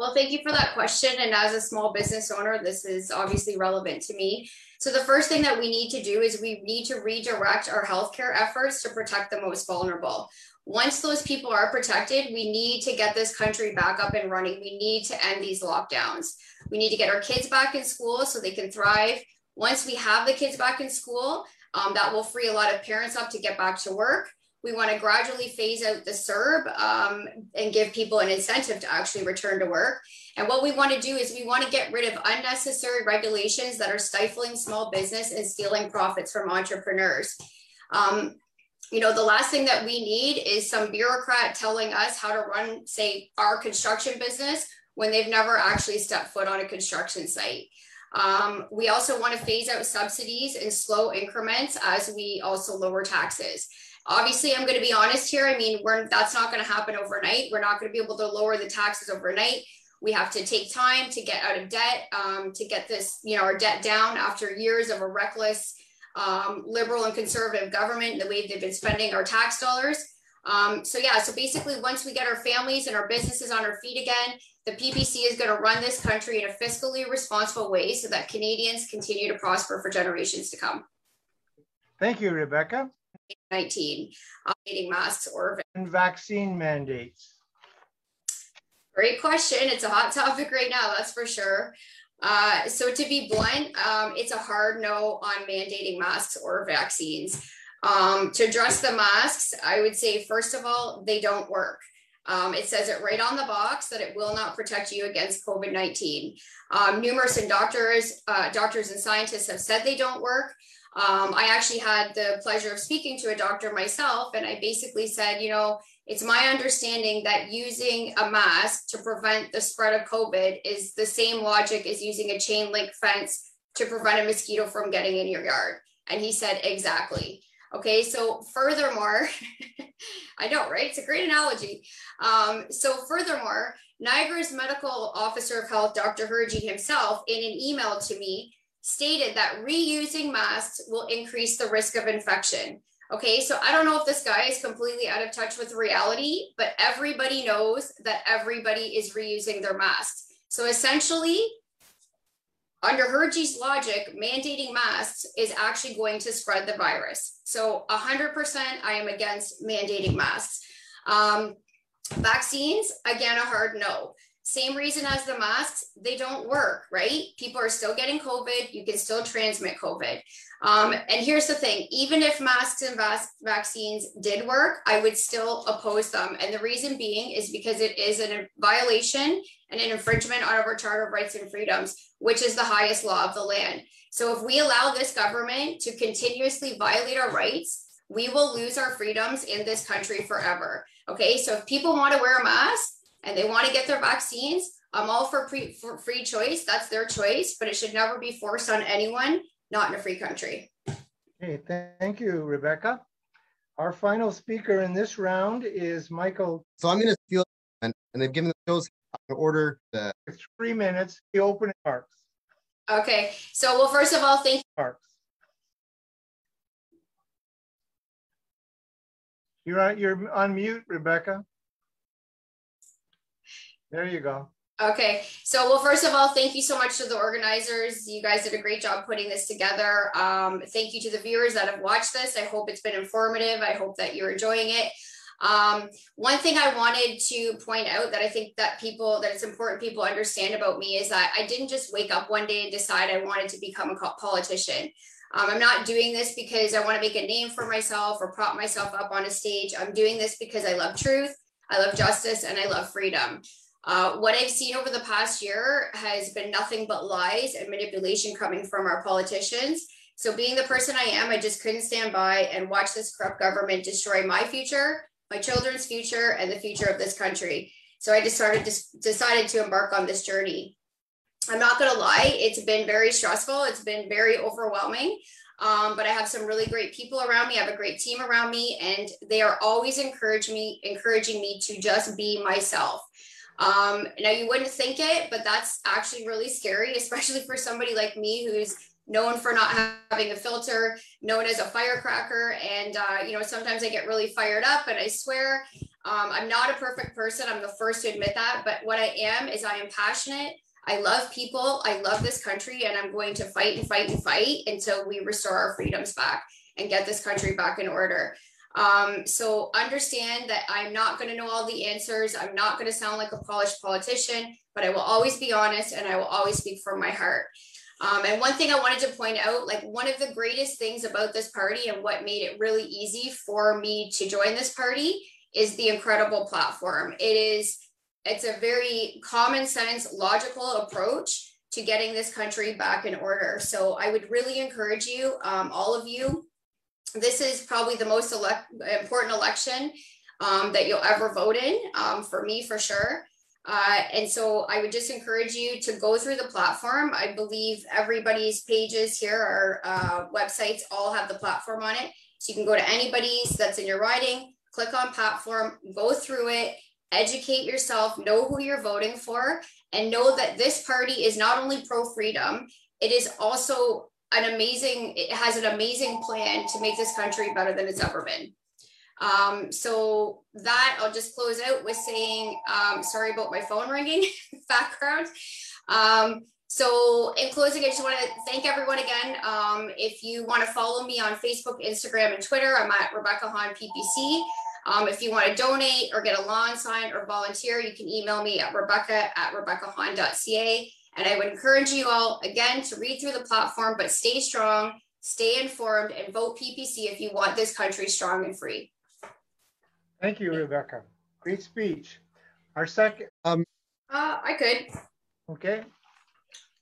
Well, thank you for that question. And as a small business owner, this is obviously relevant to me. So, the first thing that we need to do is we need to redirect our healthcare efforts to protect the most vulnerable. Once those people are protected, we need to get this country back up and running. We need to end these lockdowns. We need to get our kids back in school so they can thrive. Once we have the kids back in school, um, that will free a lot of parents up to get back to work. We want to gradually phase out the CERB um, and give people an incentive to actually return to work. And what we want to do is we want to get rid of unnecessary regulations that are stifling small business and stealing profits from entrepreneurs. Um, you know, the last thing that we need is some bureaucrat telling us how to run, say, our construction business when they've never actually stepped foot on a construction site. Um, we also want to phase out subsidies in slow increments as we also lower taxes. Obviously, I'm going to be honest here. I mean, we're, that's not going to happen overnight. We're not going to be able to lower the taxes overnight. We have to take time to get out of debt, um, to get this, you know, our debt down after years of a reckless um, liberal and conservative government, the way they've been spending our tax dollars. Um, so yeah, so basically, once we get our families and our businesses on our feet again, the PPC is going to run this country in a fiscally responsible way so that Canadians continue to prosper for generations to come. Thank you, Rebecca. 19, mandating masks or and vaccine mandates. Great question. It's a hot topic right now, that's for sure. Uh, so to be blunt, um, it's a hard no on mandating masks or vaccines. Um, to address the masks, I would say, first of all, they don't work. Um, it says it right on the box that it will not protect you against COVID 19. Um, numerous and doctors, uh, doctors and scientists have said they don't work. Um, I actually had the pleasure of speaking to a doctor myself, and I basically said, you know, it's my understanding that using a mask to prevent the spread of COVID is the same logic as using a chain link fence to prevent a mosquito from getting in your yard. And he said, exactly. Okay, so furthermore, I know, right? It's a great analogy. Um, so, furthermore, Niagara's medical officer of health, Dr. Hirji himself, in an email to me, stated that reusing masks will increase the risk of infection. Okay, so I don't know if this guy is completely out of touch with reality, but everybody knows that everybody is reusing their masks. So essentially, under Hirji's logic, mandating masks is actually going to spread the virus. So 100% I am against mandating masks. Um, vaccines, again, a hard no. Same reason as the masks, they don't work, right? People are still getting COVID. You can still transmit COVID. Um, and here's the thing even if masks and vaccines did work, I would still oppose them. And the reason being is because it is a violation and an infringement on our Charter of Rights and Freedoms, which is the highest law of the land. So if we allow this government to continuously violate our rights, we will lose our freedoms in this country forever. Okay, so if people want to wear a mask and they want to get their vaccines, I'm all for, pre- for free choice. That's their choice, but it should never be forced on anyone not in a free country. Okay, thank you, Rebecca. Our final speaker in this round is Michael. So I'm going to steal, and, and they've given the shows order the three minutes. The opening parks. Okay, so well, first of all, thank you. Parks. You're on, you're on mute, Rebecca. There you go. Okay, so well, first of all, thank you so much to the organizers. You guys did a great job putting this together. Um, thank you to the viewers that have watched this. I hope it's been informative. I hope that you're enjoying it. Um, one thing I wanted to point out that I think that people, that it's important people understand about me is that I didn't just wake up one day and decide I wanted to become a politician. Um, I'm not doing this because I want to make a name for myself or prop myself up on a stage. I'm doing this because I love truth, I love justice, and I love freedom. Uh, what I've seen over the past year has been nothing but lies and manipulation coming from our politicians. So, being the person I am, I just couldn't stand by and watch this corrupt government destroy my future, my children's future, and the future of this country. So, I started just decided to embark on this journey. I'm not going to lie, it's been very stressful. It's been very overwhelming. Um, but I have some really great people around me. I have a great team around me, and they are always encouraging me, encouraging me to just be myself. Um, now you wouldn't think it, but that's actually really scary, especially for somebody like me who's known for not having a filter, known as a firecracker. And, uh, you know, sometimes I get really fired up and I swear um, I'm not a perfect person. I'm the first to admit that. But what I am is I am passionate. I love people. I love this country. And I'm going to fight and fight and fight until we restore our freedoms back and get this country back in order. Um, so understand that I'm not going to know all the answers. I'm not going to sound like a polished politician, but I will always be honest and I will always speak from my heart. Um, and one thing I wanted to point out, like one of the greatest things about this party and what made it really easy for me to join this party is the incredible platform. It is, it's a very common sense, logical approach to getting this country back in order. So I would really encourage you, um, all of you, this is probably the most elect- important election um, that you'll ever vote in, um, for me for sure. Uh, and so I would just encourage you to go through the platform. I believe everybody's pages here, our uh, websites all have the platform on it. So you can go to anybody's that's in your riding, click on platform, go through it, educate yourself, know who you're voting for, and know that this party is not only pro freedom, it is also an amazing, it has an amazing plan to make this country better than it's ever been. Um, so that I'll just close out with saying, um, sorry about my phone ringing background. Um, so in closing, I just want to thank everyone again. Um, if you want to follow me on Facebook, Instagram, and Twitter, I'm at Rebecca Hahn PPC. Um, if you want to donate or get a lawn sign or volunteer, you can email me at rebecca at rebeccahahn.ca. And I would encourage you all, again, to read through the platform, but stay strong, stay informed, and vote PPC if you want this country strong and free. Thank you, Rebecca. Great speech. Our second. Um, uh, I could. Okay.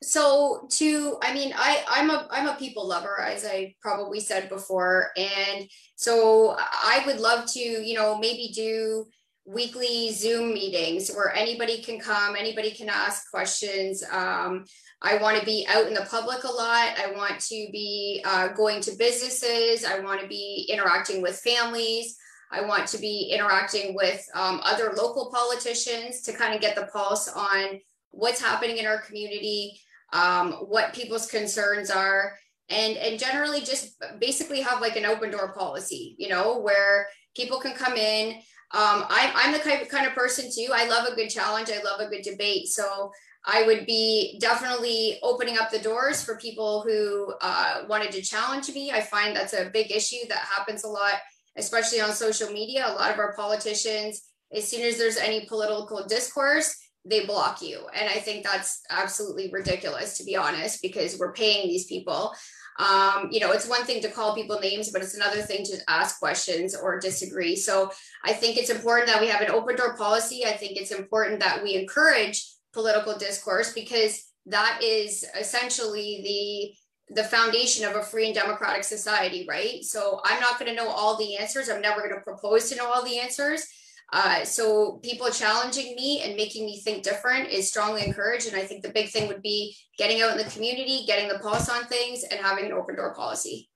So to, I mean, I I'm a I'm a people lover, as I probably said before, and so I would love to, you know, maybe do weekly Zoom meetings where anybody can come, anybody can ask questions. Um, I want to be out in the public a lot. I want to be uh, going to businesses. I want to be interacting with families. I want to be interacting with um, other local politicians to kind of get the pulse on what's happening in our community, um, what people's concerns are, and and generally just basically have like an open door policy, you know, where people can come in. Um, I, I'm the kind of, kind of person too. I love a good challenge. I love a good debate. So I would be definitely opening up the doors for people who uh, wanted to challenge me. I find that's a big issue that happens a lot especially on social media. A lot of our politicians, as soon as there's any political discourse, they block you. And I think that's absolutely ridiculous, to be honest, because we're paying these people. Um, you know, it's one thing to call people names, but it's another thing to ask questions or disagree. So I think it's important that we have an open door policy. I think it's important that we encourage political discourse because that is essentially the the foundation of a free and democratic society, right? So I'm not going to know all the answers. I'm never going to propose to know all the answers. Uh, so people challenging me and making me think different is strongly encouraged. And I think the big thing would be getting out in the community, getting the pulse on things, and having an open door policy.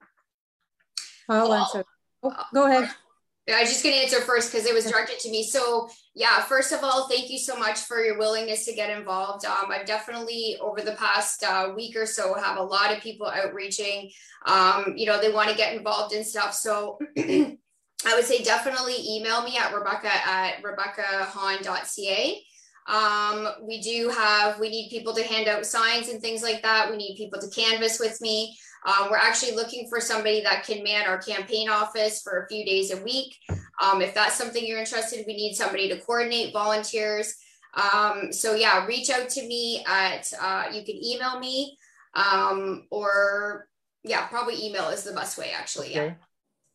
I'll answer. Oh, go ahead. I was just going to answer first because it was directed to me. So, yeah, first of all, thank you so much for your willingness to get involved. Um, I've definitely, over the past uh, week or so, have a lot of people outreaching. Um, you know, they want to get involved in stuff. So, I would say definitely email me at rebecca at rebeccahahn.ca. Um, we do have, we need people to hand out signs and things like that. We need people to canvas with me. Um, we're actually looking for somebody that can man our campaign office for a few days a week. Um, if that's something you're interested, we need somebody to coordinate volunteers. Um, so yeah, reach out to me at, uh, you can email me um, or yeah, probably email is the best way actually. Okay. Yeah.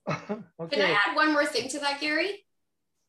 Okay. Can I add one more thing to that, Gary?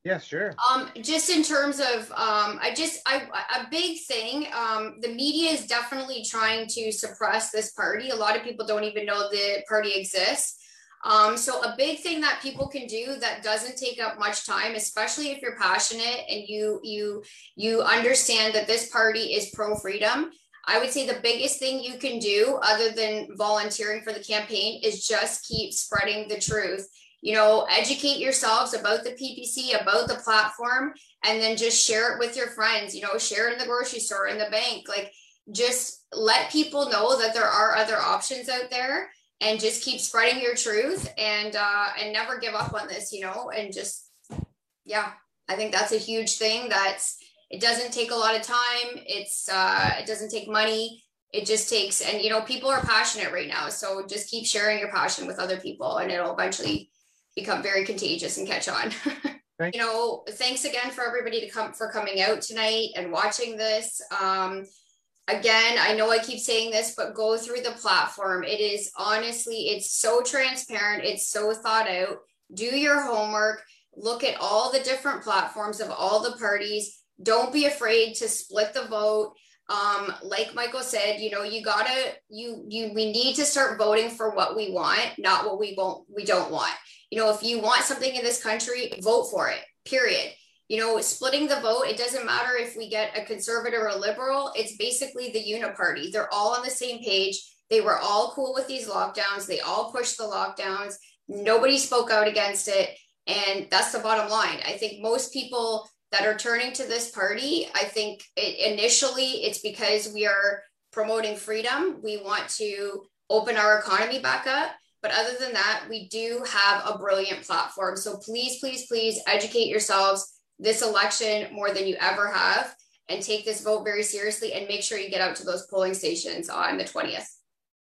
Yeah, sure. Um, just in terms of, um, I just, I, a big thing, um, the media is definitely trying to suppress this party. A lot of people don't even know the party exists. Um, so a big thing that people can do that doesn't take up much time, especially if you're passionate and you, you, you understand that this party is pro freedom. I would say the biggest thing you can do other than volunteering for the campaign is just keep spreading the truth you know, educate yourselves about the PPC, about the platform, and then just share it with your friends, you know, share it in the grocery store, in the bank. Like, just let people know that there are other options out there and just keep spreading your truth and uh and never give up on this you know and just yeah i think that's a huge thing that's it doesn't take a lot of time. It's uh it doesn't take money. It just takes and you know people are passionate right now. So just keep sharing your passion with other people and it'll eventually become very contagious and catch on. Thank- you know thanks again for everybody to come for coming out tonight and watching this. Um again i know i keep saying this but go through the platform. It is honestly it's so transparent. It's so thought out. Do your homework. Look at all the different platforms of all the parties don't be afraid to split the vote. Um like michael said you know you gotta you you we need to start voting for what we want not what we won't we don't want. You know if you want something in this country vote for it period. You know splitting the vote it doesn't matter if we get a conservative or a liberal it's basically the uniparty. They're all on the same page. They were all cool with these lockdowns. They all pushed the lockdowns. Nobody spoke out against it. And that's the bottom line. I think most people that are turning to this party, I think it, initially it's because we are promoting freedom. We want to open our economy back up. But other than that, we do have a brilliant platform. So please, please, please educate yourselves this election more than you ever have and take this vote very seriously and make sure you get out to those polling stations on the 20th.